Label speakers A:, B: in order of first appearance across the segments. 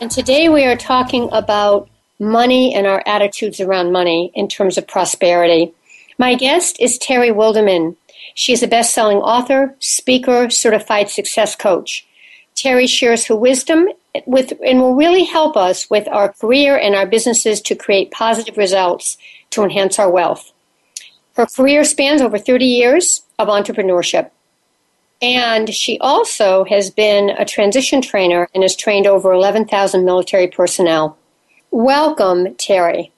A: And today we are talking about money and our attitudes around money in terms of prosperity. My guest is Terry Wildeman. She is a best selling author, speaker, certified success coach. Terry shares her wisdom with, and will really help us with our career and our businesses to create positive results to enhance our wealth. Her career spans over 30 years of entrepreneurship. And she also has been a transition trainer and has trained over 11,000 military personnel. Welcome, Terry.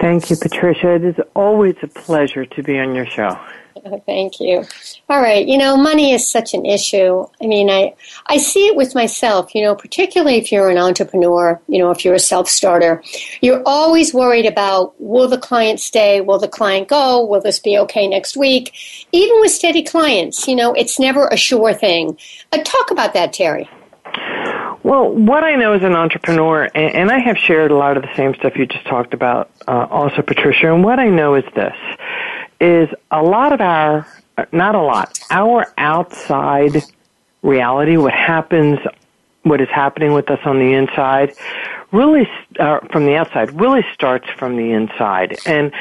B: Thank you, Patricia. It is always a pleasure to be on your show.
A: Thank you. All right. You know, money is such an issue. I mean, I, I see it with myself, you know, particularly if you're an entrepreneur, you know, if you're a self starter, you're always worried about will the client stay? Will the client go? Will this be okay next week? Even with steady clients, you know, it's never a sure thing. Uh, talk about that, Terry.
B: Well, what I know as an entrepreneur, and, and I have shared a lot of the same stuff you just talked about, uh, also, Patricia, and what I know is this is a lot of our, not a lot, our outside reality, what happens, what is happening with us on the inside, really, uh, from the outside, really starts from the inside. And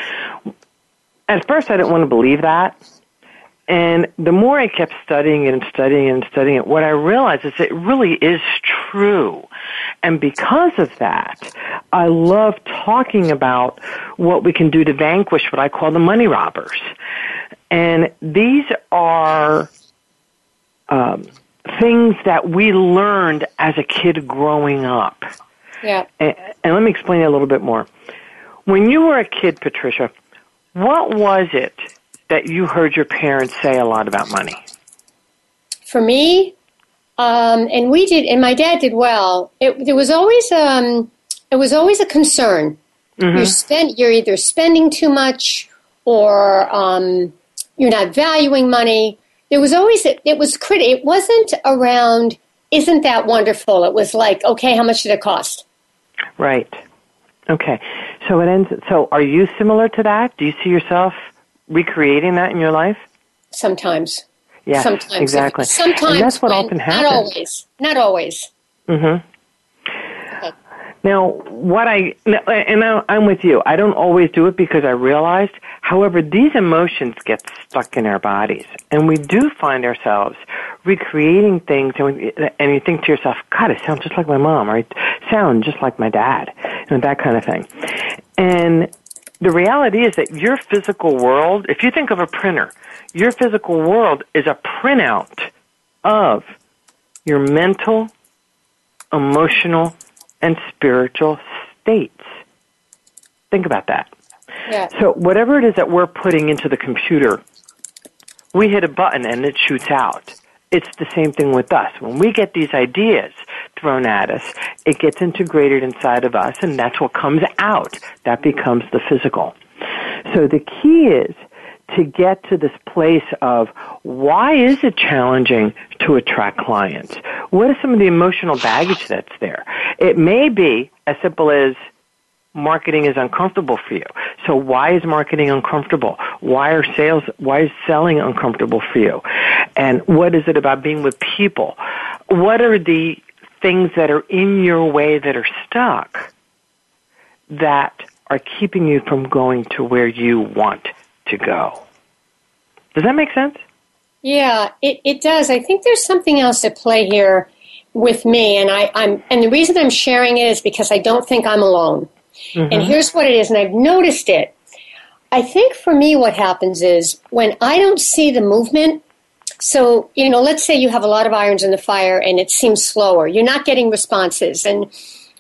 B: at first I didn't want to believe that. And the more I kept studying it and studying it and studying it, what I realized is it really is true. And because of that, I love talking about what we can do to vanquish what I call the money robbers. And these are um, things that we learned as a kid growing up.
A: Yeah.
B: And, and let me explain it a little bit more. When you were a kid, Patricia, what was it that you heard your parents say a lot about money?
A: For me, um, and we did, and my dad did well. It, there was always um, it was always a concern. Mm-hmm. You're spend, you're either spending too much or um, you're not valuing money. There was always it was crit. It wasn't around. Isn't that wonderful? It was like, okay, how much did it cost?
B: Right. Okay. So it ends. So are you similar to that? Do you see yourself recreating that in your life?
A: Sometimes.
B: Yeah,
A: sometimes
B: exactly.
A: Sometimes
B: and that's what often happens.
A: Not always. Not always.
B: Mm-hmm. Now, what I and I'm with you. I don't always do it because I realized. However, these emotions get stuck in our bodies, and we do find ourselves recreating things, and, we, and you think to yourself, "God, I sound just like my mom, or I sound just like my dad," and that kind of thing. And the reality is that your physical world, if you think of a printer, your physical world is a printout of your mental, emotional, and spiritual states. Think about that.
A: Yeah.
B: So whatever it is that we're putting into the computer, we hit a button and it shoots out. It's the same thing with us. When we get these ideas thrown at us, it gets integrated inside of us and that's what comes out. That becomes the physical. So the key is to get to this place of why is it challenging to attract clients? What is some of the emotional baggage that's there? It may be as simple as marketing is uncomfortable for you. So why is marketing uncomfortable? Why are sales, why is selling uncomfortable for you? And what is it about being with people? What are the things that are in your way that are stuck that are keeping you from going to where you want to go? Does that make sense?
A: Yeah, it, it does. I think there's something else at play here with me, and I, I'm and the reason I'm sharing it is because I don't think I'm alone. Mm-hmm. And here's what it is, and I've noticed it. I think for me, what happens is when I don't see the movement. So you know, let's say you have a lot of irons in the fire, and it seems slower. You're not getting responses, and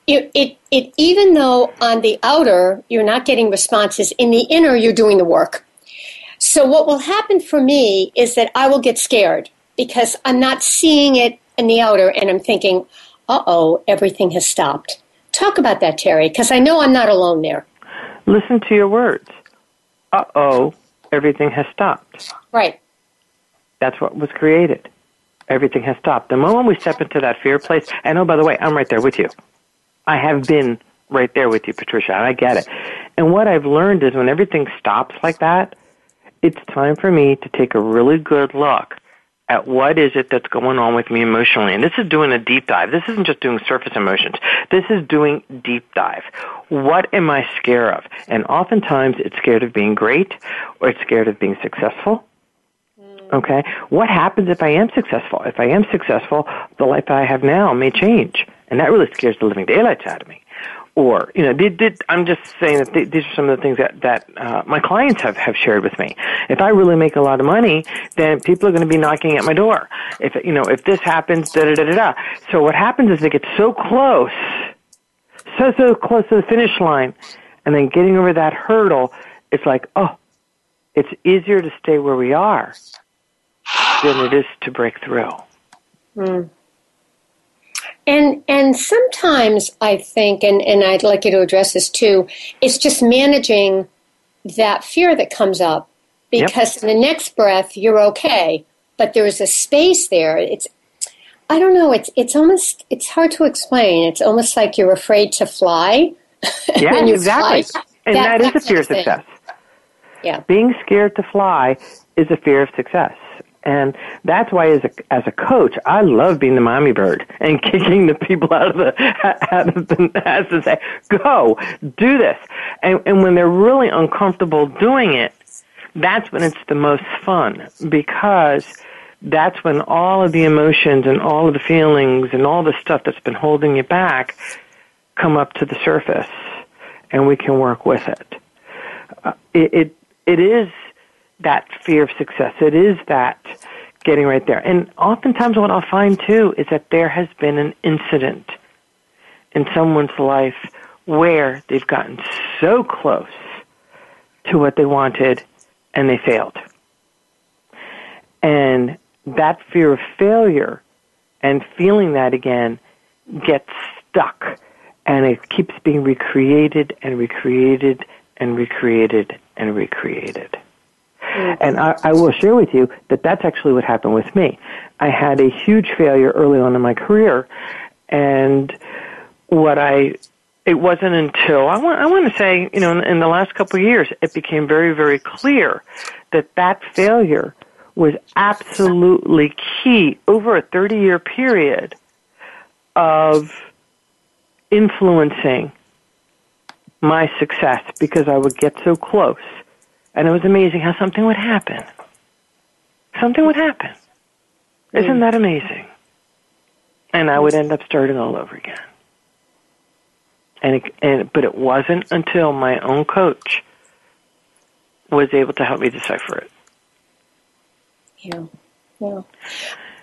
A: it, it, it even though on the outer you're not getting responses, in the inner you're doing the work. So what will happen for me is that I will get scared because I'm not seeing it in the outer and I'm thinking, uh oh, everything has stopped. Talk about that, Terry, because I know I'm not alone there.
B: Listen to your words. Uh oh, everything has stopped.
A: Right.
B: That's what was created. Everything has stopped. The moment we step into that fear place, and oh, by the way, I'm right there with you. I have been right there with you, Patricia, and I get it. And what I've learned is when everything stops like that, it's time for me to take a really good look at what is it that's going on with me emotionally. And this is doing a deep dive. This isn't just doing surface emotions. This is doing deep dive. What am I scared of? And oftentimes it's scared of being great or it's scared of being successful. Mm. Okay? What happens if I am successful? If I am successful, the life I have now may change. And that really scares the living daylights out of me or you know did, did i'm just saying that these are some of the things that that uh, my clients have have shared with me. If i really make a lot of money then people are going to be knocking at my door. If you know if this happens da da da da da. So what happens is they get so close so so close to the finish line and then getting over that hurdle it's like oh it's easier to stay where we are than it is to break through.
A: Mm. And and sometimes I think, and, and I'd like you to address this too, it's just managing that fear that comes up because yep. in the next breath you're okay, but there is a space there. It's I don't know, it's it's almost it's hard to explain. It's almost like you're afraid to fly.
B: Yeah, exactly. Fly, and that, that is a fear of success.
A: Yeah.
B: Being scared to fly is a fear of success. And that's why, as a as a coach, I love being the mommy bird and kicking the people out of the out of the nest and say, "Go, do this." And and when they're really uncomfortable doing it, that's when it's the most fun because that's when all of the emotions and all of the feelings and all the stuff that's been holding you back come up to the surface, and we can work with it. Uh, it, it it is that fear of success. It is that getting right there. And oftentimes what I'll find too is that there has been an incident in someone's life where they've gotten so close to what they wanted and they failed. And that fear of failure and feeling that again gets stuck and it keeps being recreated and recreated and recreated and recreated. Mm-hmm. And I, I will share with you that that's actually what happened with me. I had a huge failure early on in my career, and what I it wasn't until I want I want to say you know in, in the last couple of years it became very very clear that that failure was absolutely key over a 30 year period of influencing my success because I would get so close and it was amazing how something would happen. Something would happen. Isn't that amazing? And I would end up starting all over again. And, it, and but it wasn't until my own coach was able to help me decipher it.
A: Yeah, yeah.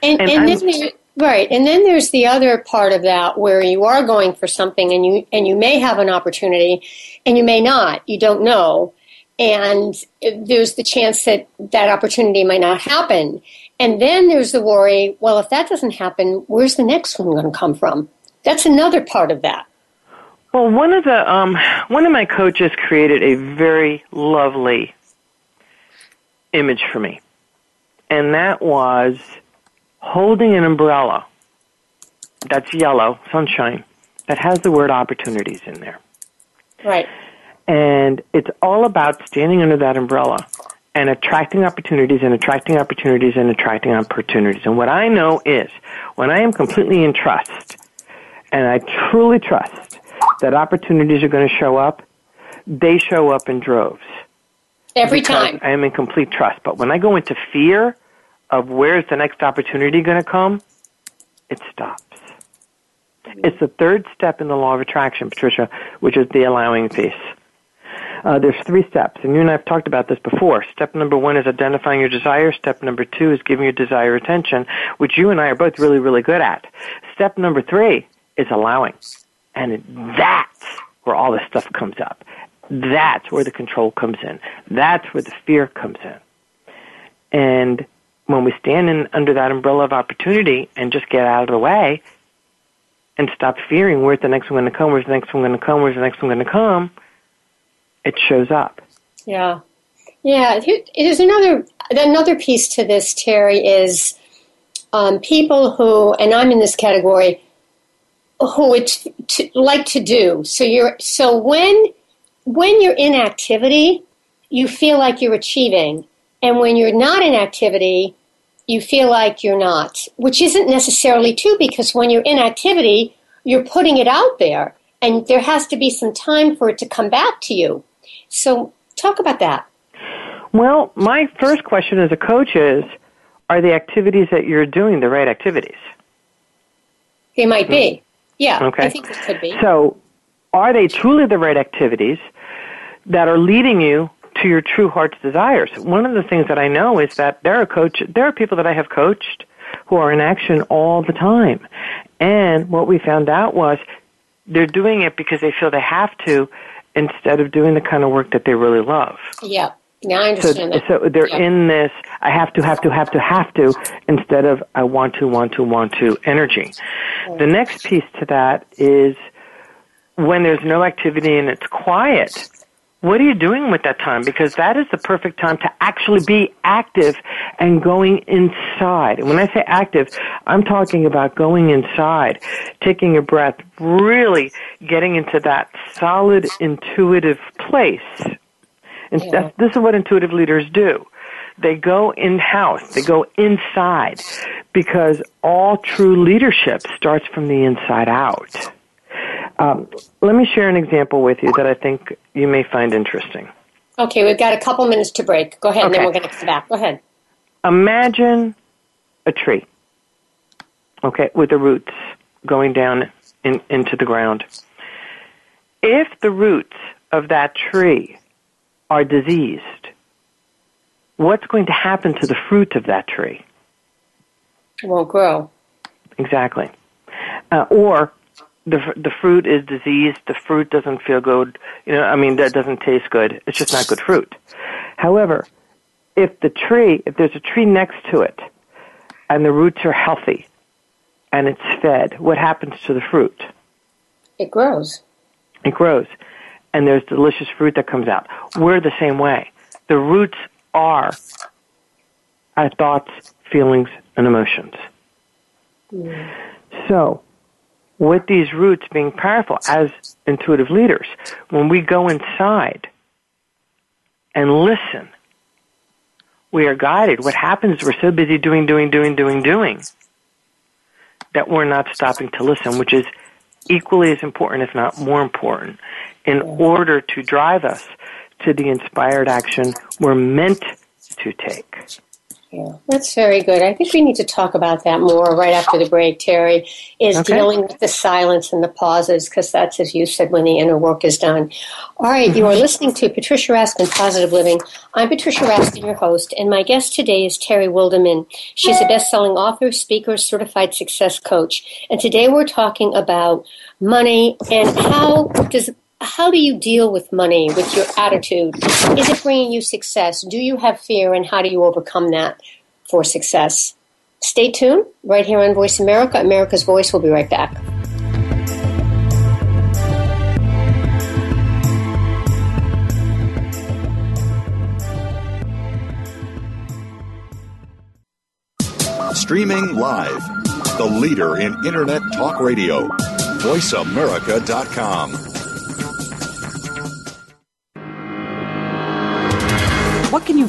A: And, and, and then there, right, and then there's the other part of that where you are going for something, and you and you may have an opportunity, and you may not. You don't know, and there's the chance that that opportunity might not happen. And then there's the worry, well, if that doesn't happen, where's the next one going to come from? That's another part of that.
B: Well, one of the um, one of my coaches created a very lovely image for me, and that was holding an umbrella that's yellow, sunshine, that has the word opportunities in there.
A: Right.
B: And it's all about standing under that umbrella and attracting opportunities and attracting opportunities and attracting opportunities. And what I know is when I am completely in trust and I truly trust that opportunities are going to show up, they show up in droves.
A: Every time.
B: I am in complete trust. But when I go into fear of where's the next opportunity going to come, it stops. It's the third step in the law of attraction, Patricia, which is the allowing piece. Uh, there's three steps, and you and I have talked about this before. Step number one is identifying your desire. Step number two is giving your desire attention, which you and I are both really, really good at. Step number three is allowing. And that's where all this stuff comes up. That's where the control comes in. That's where the fear comes in. And when we stand in under that umbrella of opportunity and just get out of the way and stop fearing where's the next one going to come, where's the next one going to come, where's the next one going to come, it shows up.
A: Yeah. Yeah. There's another, another piece to this, Terry, is um, people who, and I'm in this category, who would like to do. So you're, so when, when you're in activity, you feel like you're achieving. And when you're not in activity, you feel like you're not, which isn't necessarily true because when you're in activity, you're putting it out there and there has to be some time for it to come back to you. So, talk about that.
B: Well, my first question as a coach is Are the activities that you're doing the right activities?
A: They might be. Hmm. Yeah,
B: okay.
A: I think it could be.
B: So, are they truly the right activities that are leading you to your true heart's desires? One of the things that I know is that there are coach there are people that I have coached who are in action all the time. And what we found out was they're doing it because they feel they have to instead of doing the kind of work that they really love.
A: Yeah. Now I understand
B: so,
A: that.
B: So they're
A: yeah.
B: in this I have to, have to, have to, have to instead of I want to, want to, want to energy. The next piece to that is when there's no activity and it's quiet, what are you doing with that time? Because that is the perfect time to actually be active and going inside. And when I say active, I'm talking about going inside, taking a breath, really getting into that solid intuitive place. And yeah. this is what intuitive leaders do. They go in house, they go inside, because all true leadership starts from the inside out. Um, let me share an example with you that I think you may find interesting.
A: Okay, we've got a couple minutes to break. Go ahead, okay. and then we're going to come back. Go ahead.
B: Imagine a tree, okay, with the roots going down in, into the ground. If the roots of that tree are diseased, what's going to happen to the fruit of that tree?
A: It won't grow.
B: Exactly. Uh, or the the fruit is diseased. The fruit doesn't feel good. You know, I mean, that doesn't taste good. It's just not good fruit. However, if the tree, if there's a tree next to it, and the roots are healthy, and it's fed, what happens to the fruit?
A: It grows.
B: It grows, and there's delicious fruit that comes out. We're the same way. The roots are our thoughts, feelings, and emotions. Mm. So, with these roots being powerful as intuitive leaders, when we go inside and listen, we are guided. What happens is we're so busy doing, doing, doing, doing, doing that we're not stopping to listen, which is equally as important, if not more important, in order to drive us to the inspired action we're meant to take.
A: Yeah, that's very good. I think we need to talk about that more right after the break, Terry, is okay. dealing with the silence and the pauses, because that's, as you said, when the inner work is done. All right, you are mm-hmm. listening to Patricia Raskin, Positive Living. I'm Patricia Raskin, your host, and my guest today is Terry Wildeman. She's a best-selling author, speaker, certified success coach. And today we're talking about money and how does how do you deal with money, with your attitude? Is it bringing you success? Do you have fear, and how do you overcome that for success? Stay tuned right here on Voice America. America's Voice. We'll be right back.
C: Streaming live, the leader in Internet Talk Radio, VoiceAmerica.com.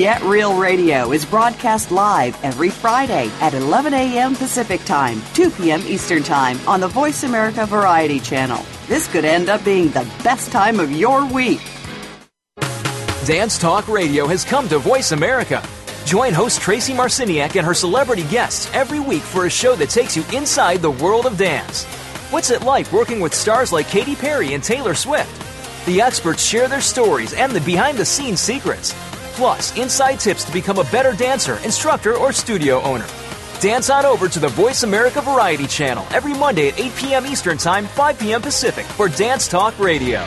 D: Get Real Radio is broadcast live every Friday at 11 a.m. Pacific Time, 2 p.m. Eastern Time on the Voice America Variety Channel. This could end up being the best time of your week.
E: Dance Talk Radio has come to Voice America. Join host Tracy Marciniak and her celebrity guests every week for a show that takes you inside the world of dance. What's it like working with stars like Katy Perry and Taylor Swift? The experts share their stories and the behind the scenes secrets. Plus, inside tips to become a better dancer, instructor, or studio owner. Dance on over to the Voice America Variety Channel every Monday at 8 p.m. Eastern Time, 5 p.m. Pacific for Dance Talk Radio.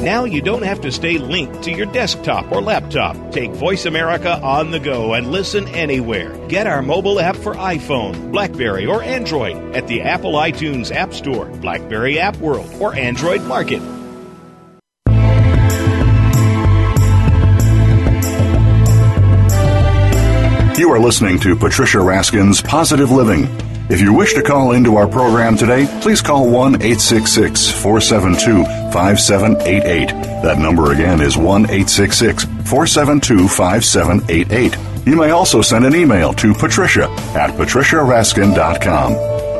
F: Now you don't have to stay linked to your desktop or laptop. Take Voice America on the go and listen anywhere. Get our mobile app for iPhone, Blackberry, or Android at the Apple iTunes App Store, Blackberry App World, or Android Market.
C: You are listening to Patricia Raskin's Positive Living. If you wish to call into our program today, please call 1 866 472 5788. That number again is 1 866 472 5788. You may also send an email to patricia at patriciaraskin.com.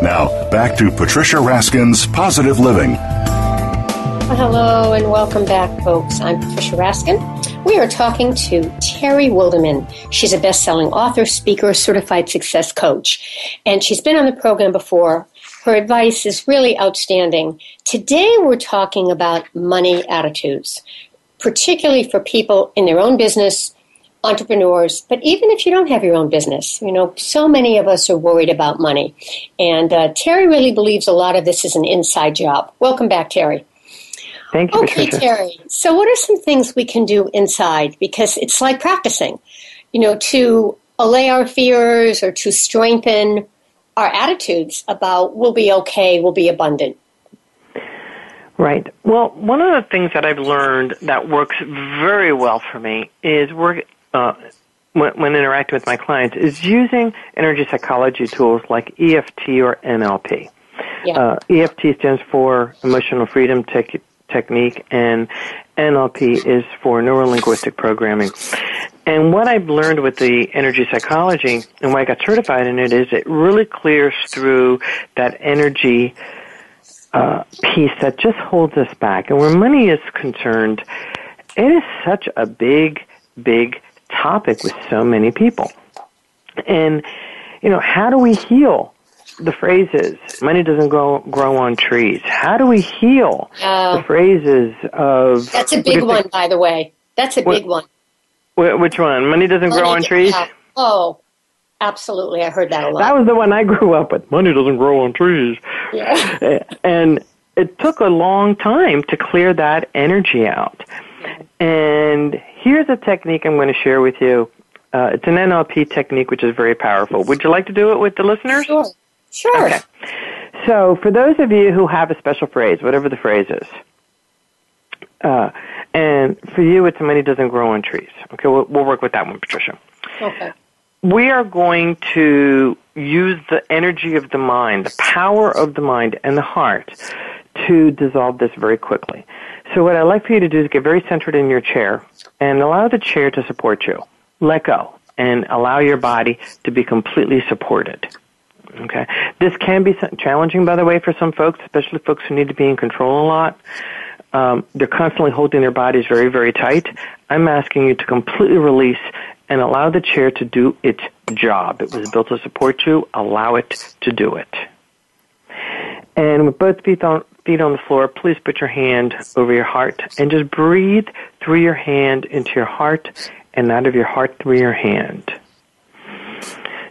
C: Now, back to Patricia Raskin's Positive Living.
A: Hello and welcome back, folks. I'm Patricia Raskin. We are talking to Terry Wildeman. She's a best selling author, speaker, certified success coach, and she's been on the program before. Her advice is really outstanding. Today, we're talking about money attitudes, particularly for people in their own business, entrepreneurs, but even if you don't have your own business, you know, so many of us are worried about money. And uh, Terry really believes a lot of this is an inside job. Welcome back, Terry.
B: Thank you,
A: okay,
B: Patricia.
A: Terry. So, what are some things we can do inside? Because it's like practicing, you know, to allay our fears or to strengthen our attitudes about we'll be okay, we'll be abundant.
B: Right. Well, one of the things that I've learned that works very well for me is work uh, when, when interacting with my clients is using energy psychology tools like EFT or NLP.
A: Yeah.
B: Uh, EFT stands for Emotional Freedom Tech technique, and NLP is for neuro linguistic programming. And what I've learned with the energy psychology and why I got certified in it is it really clears through that energy uh, piece that just holds us back. And where money is concerned, it is such a big, big topic with so many people. And, you know, how do we heal the phrases money doesn't grow grow on trees. How do we heal
A: uh,
B: the phrases of
A: that's a big one by the way. That's a big one.
B: which one? Money doesn't money grow on trees?
A: oh absolutely. I heard that a lot.
B: That was the one i grew up with. Money doesn't grow on trees.
A: Yeah.
B: and it took a long time to clear that energy out. And here's a technique i'm going to share with you. Uh, it's an NLP technique, which is very powerful. Would you like to do it with the listeners?
A: Sure. Sure.
B: Okay. So, for those of you who have a special phrase, whatever the phrase is, uh, and for you, it's money doesn't grow on trees. Okay, we'll, we'll work with that one, Patricia.
A: Okay.
B: We are going to use the energy of the mind, the power of the mind and the heart to dissolve this very quickly. So, what I'd like for you to do is get very centered in your chair and allow the chair to support you. Let go and allow your body to be completely supported. Okay. This can be challenging, by the way, for some folks, especially folks who need to be in control a lot. Um, they're constantly holding their bodies very, very tight. I'm asking you to completely release and allow the chair to do its job. It was built to support you. Allow it to do it. And with both feet on, feet on the floor, please put your hand over your heart and just breathe through your hand into your heart and out of your heart through your hand.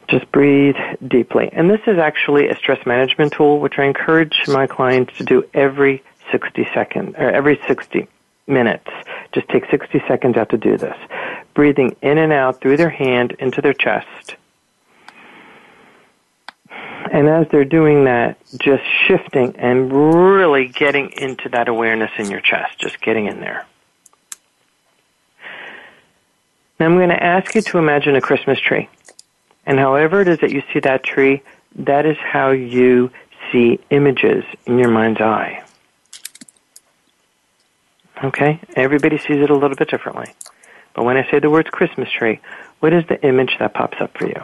B: Just breathe deeply. And this is actually a stress management tool, which I encourage my clients to do every 60 seconds, or every 60 minutes. Just take 60 seconds out to do this. Breathing in and out through their hand into their chest. And as they're doing that, just shifting and really getting into that awareness in your chest, just getting in there. Now I'm going to ask you to imagine a Christmas tree. And however it is that you see that tree, that is how you see images in your mind's eye. Okay? Everybody sees it a little bit differently. But when I say the words Christmas tree, what is the image that pops up for you?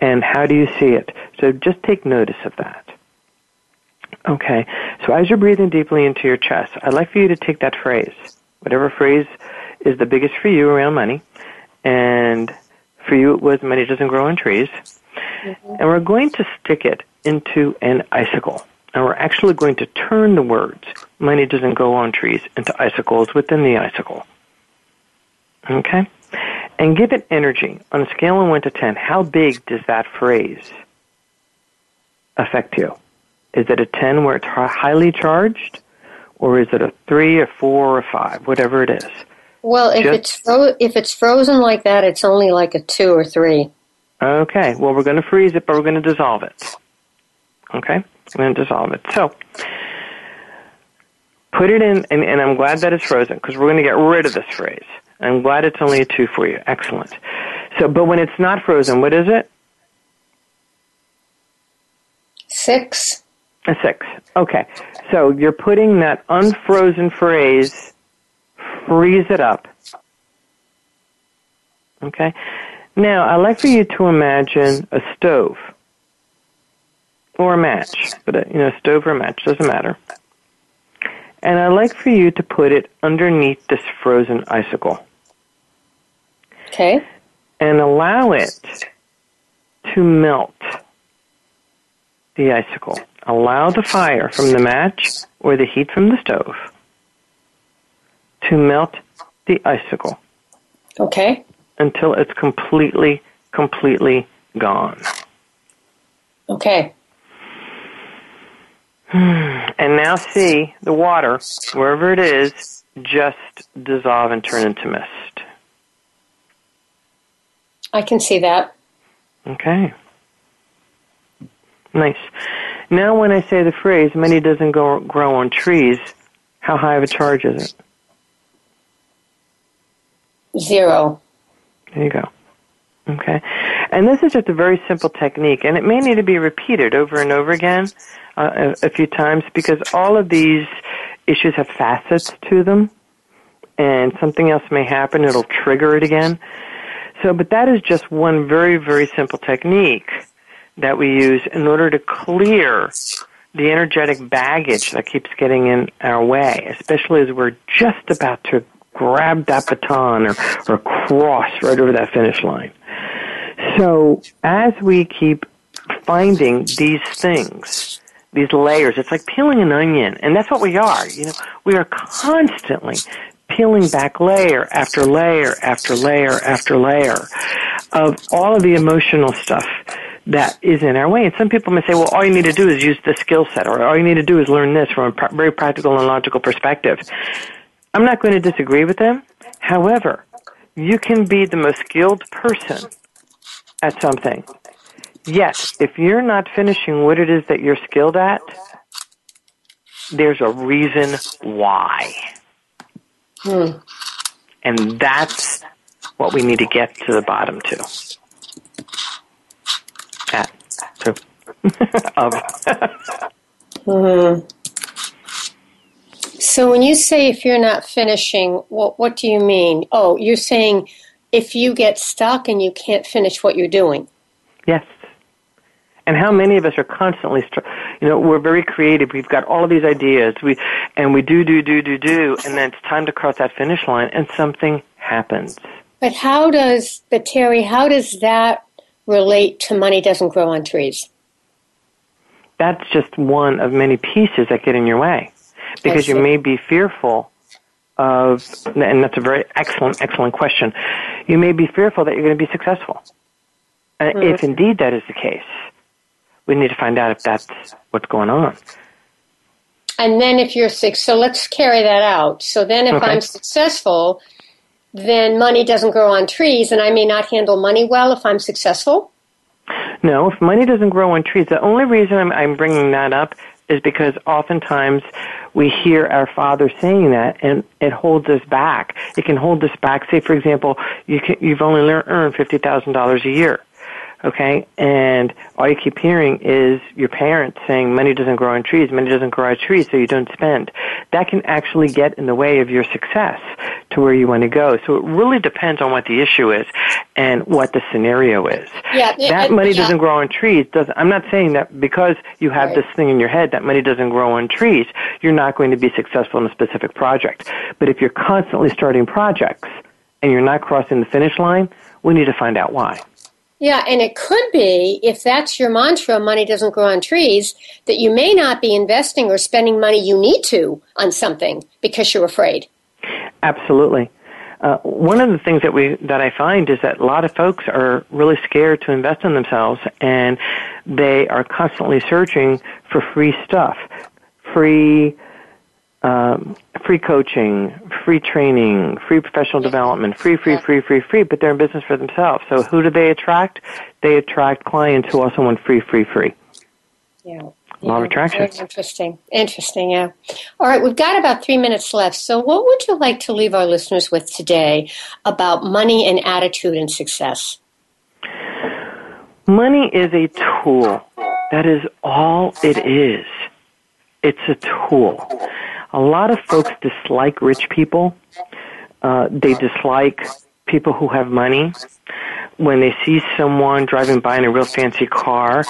B: And how do you see it? So just take notice of that. Okay. So as you're breathing deeply into your chest, I'd like for you to take that phrase, whatever phrase is the biggest for you around money, and for you it was money doesn't grow on trees, mm-hmm. and we're going to stick it into an icicle. And we're actually going to turn the words, money doesn't grow on trees, into icicles within the icicle. Okay? And give it energy. On a scale of 1 to 10, how big does that phrase affect you? Is it a 10 where it's highly charged? Or is it a 3, a 4, or a 5, whatever it is?
A: Well, if Just, it's fro- if it's frozen like that, it's only like a 2 or 3.
B: Okay. Well, we're going to freeze it, but we're going to dissolve it. Okay? We're going to dissolve it. So, put it in, and, and I'm glad that it's frozen because we're going to get rid of this phrase. I'm glad it's only a two for you. Excellent. So, but when it's not frozen, what is it?
A: Six.
B: A six. Okay. So you're putting that unfrozen phrase, freeze it up. Okay. Now, I'd like for you to imagine a stove or a match, but a, you know, stove or a match doesn't matter. And I'd like for you to put it underneath this frozen icicle.
A: Okay.
B: And allow it to melt the icicle. Allow the fire from the match or the heat from the stove to melt the icicle.
A: Okay.
B: Until it's completely, completely gone.
A: Okay.
B: And now see the water, wherever it is, just dissolve and turn into mist.
A: I can see that.
B: Okay. Nice. Now, when I say the phrase, money doesn't go, grow on trees, how high of a charge is it?
A: Zero.
B: There you go. Okay. And this is just a very simple technique, and it may need to be repeated over and over again uh, a, a few times because all of these issues have facets to them, and something else may happen, it'll trigger it again. So, but that is just one very, very simple technique that we use in order to clear the energetic baggage that keeps getting in our way, especially as we're just about to grab that baton or, or cross right over that finish line. So as we keep finding these things, these layers, it's like peeling an onion, and that's what we are. You know, we are constantly peeling back layer after layer after layer after layer of all of the emotional stuff that is in our way. And some people may say, well, all you need to do is use this skill set, or all you need to do is learn this from a very practical and logical perspective. I'm not going to disagree with them. However, you can be the most skilled person at something. Yet, if you're not finishing what it is that you're skilled at, there's a reason why.
A: Hmm.
B: And that's what we need to get to the bottom to. At, to, of.
A: hmm. So when you say if you're not finishing, what, what do you mean? Oh, you're saying if you get stuck and you can't finish what you're doing.
B: Yes. And how many of us are constantly, you know, we're very creative. We've got all of these ideas. We, and we do, do, do, do, do, and then it's time to cross that finish line and something happens.
A: But how does, but Terry, how does that relate to money doesn't grow on trees?
B: That's just one of many pieces that get in your way. Because you may be fearful of, and that's a very excellent, excellent question. You may be fearful that you're going to be successful. Mm-hmm. If indeed that is the case, we need to find out if that's what's going on.
A: And then if you're sick, so let's carry that out. So then if okay. I'm successful, then money doesn't grow on trees and I may not handle money well if I'm successful?
B: No, if money doesn't grow on trees, the only reason I'm, I'm bringing that up is because oftentimes we hear our father saying that and it holds us back. It can hold us back. Say, for example, you can, you've only earned $50,000 a year okay? And all you keep hearing is your parents saying money doesn't grow on trees, money doesn't grow on trees, so you don't spend. That can actually get in the way of your success to where you want to go. So it really depends on what the issue is and what the scenario is.
A: Yeah,
B: that money
A: yeah.
B: doesn't grow on trees. Doesn't, I'm not saying that because you have
A: Right.
B: this thing in your head that money doesn't grow on trees, you're not going to be successful in a specific project. But if you're constantly starting projects and you're not crossing the finish line, we need to find out why.
A: Yeah, and it could be, if that's your mantra, money doesn't grow on trees, that you may not be investing or spending money you need to on something because you're afraid.
B: Absolutely. Uh, one of the things that we that I find is that a lot of folks are really scared to invest in themselves, and they are constantly searching for free stuff, free um, free coaching, free training, free professional development, free, free, free, free, free. But they're in business for themselves. So who do they attract? They attract clients who also want free, free, free.
A: Yeah.
B: Law of
A: Yeah,
B: attraction.
A: Interesting. Interesting, yeah. All right, we've got about three minutes left. So, what would you like to leave our listeners with today about money and attitude and success?
B: Money is a tool. That is all it is. It's a tool. A lot of folks dislike rich people. Uh, they dislike people who have money. When they see someone driving by in a real fancy car,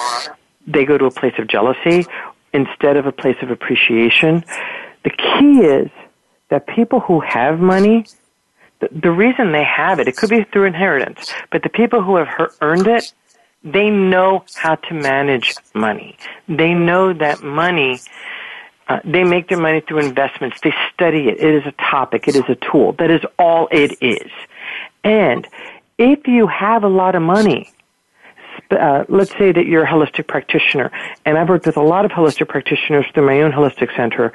B: they go to a place of jealousy instead of a place of appreciation. The key is that people who have money, the, the reason they have it, it could be through inheritance, but the people who have her- earned it, they know how to manage money. They know that money, uh, they make their money through investments. They study it. It is a topic. It is a tool. That is all it is. And if you have a lot of money, uh, let's say that you're a holistic practitioner, and I've worked with a lot of holistic practitioners through my own holistic center,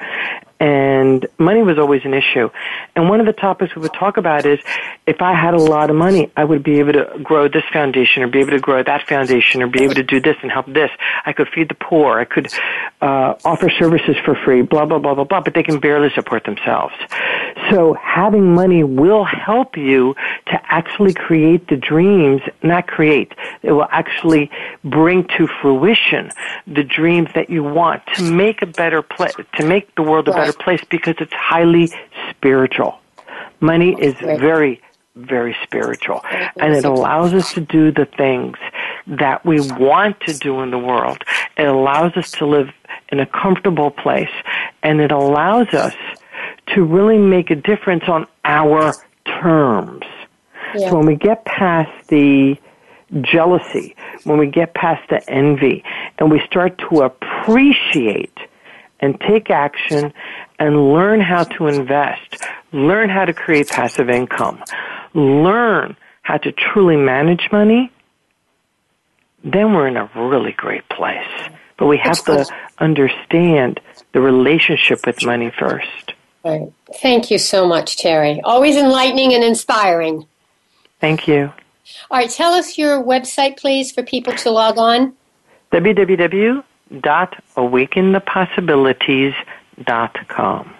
B: and money was always an issue. And one of the topics we would talk about is if I had a lot of money, I would be able to grow this foundation or be able to grow that foundation or be able to do this and help this. I could feed the poor. I could uh, offer services for free, blah, blah, blah, blah, blah, but they can barely support themselves. So having money will help you to actually create the dreams, not create, it will actually bring to fruition the dreams that you want to make a better place, to make the world a better place because it's highly spiritual. Money is very, very spiritual. And it allows us to do the things that we want to do in the world. It allows us to live in a comfortable place. And it allows us to really make a difference on our terms.
A: Yeah.
B: So when we get past the jealousy, when we get past the envy, and we start to appreciate and take action and learn how to invest, learn how to create passive income, learn how to truly manage money, then we're in a really great place. But we have to understand the relationship with money first.
A: Right. Thank you so much, Terry. Always enlightening and inspiring.
B: Thank you.
A: All right, tell us your website, please, for people to log on.
B: www.awakenthepossibilities.com.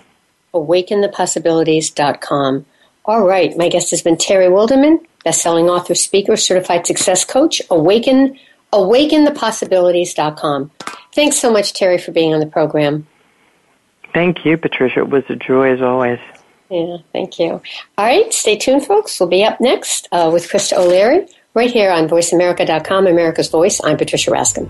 A: awakenthepossibilities.com. All right, my guest has been Terry Wildeman, best-selling author, speaker, certified success coach. Awaken, awakenthepossibilities.com. Thanks so much, Terry, for being on the program.
B: Thank you, Patricia. It was a joy as always.
A: Yeah, thank you. All right, stay tuned, folks. We'll be up next uh, with Christa O'Leary right here on VoiceAmerica.com, America's Voice. I'm Patricia Raskin.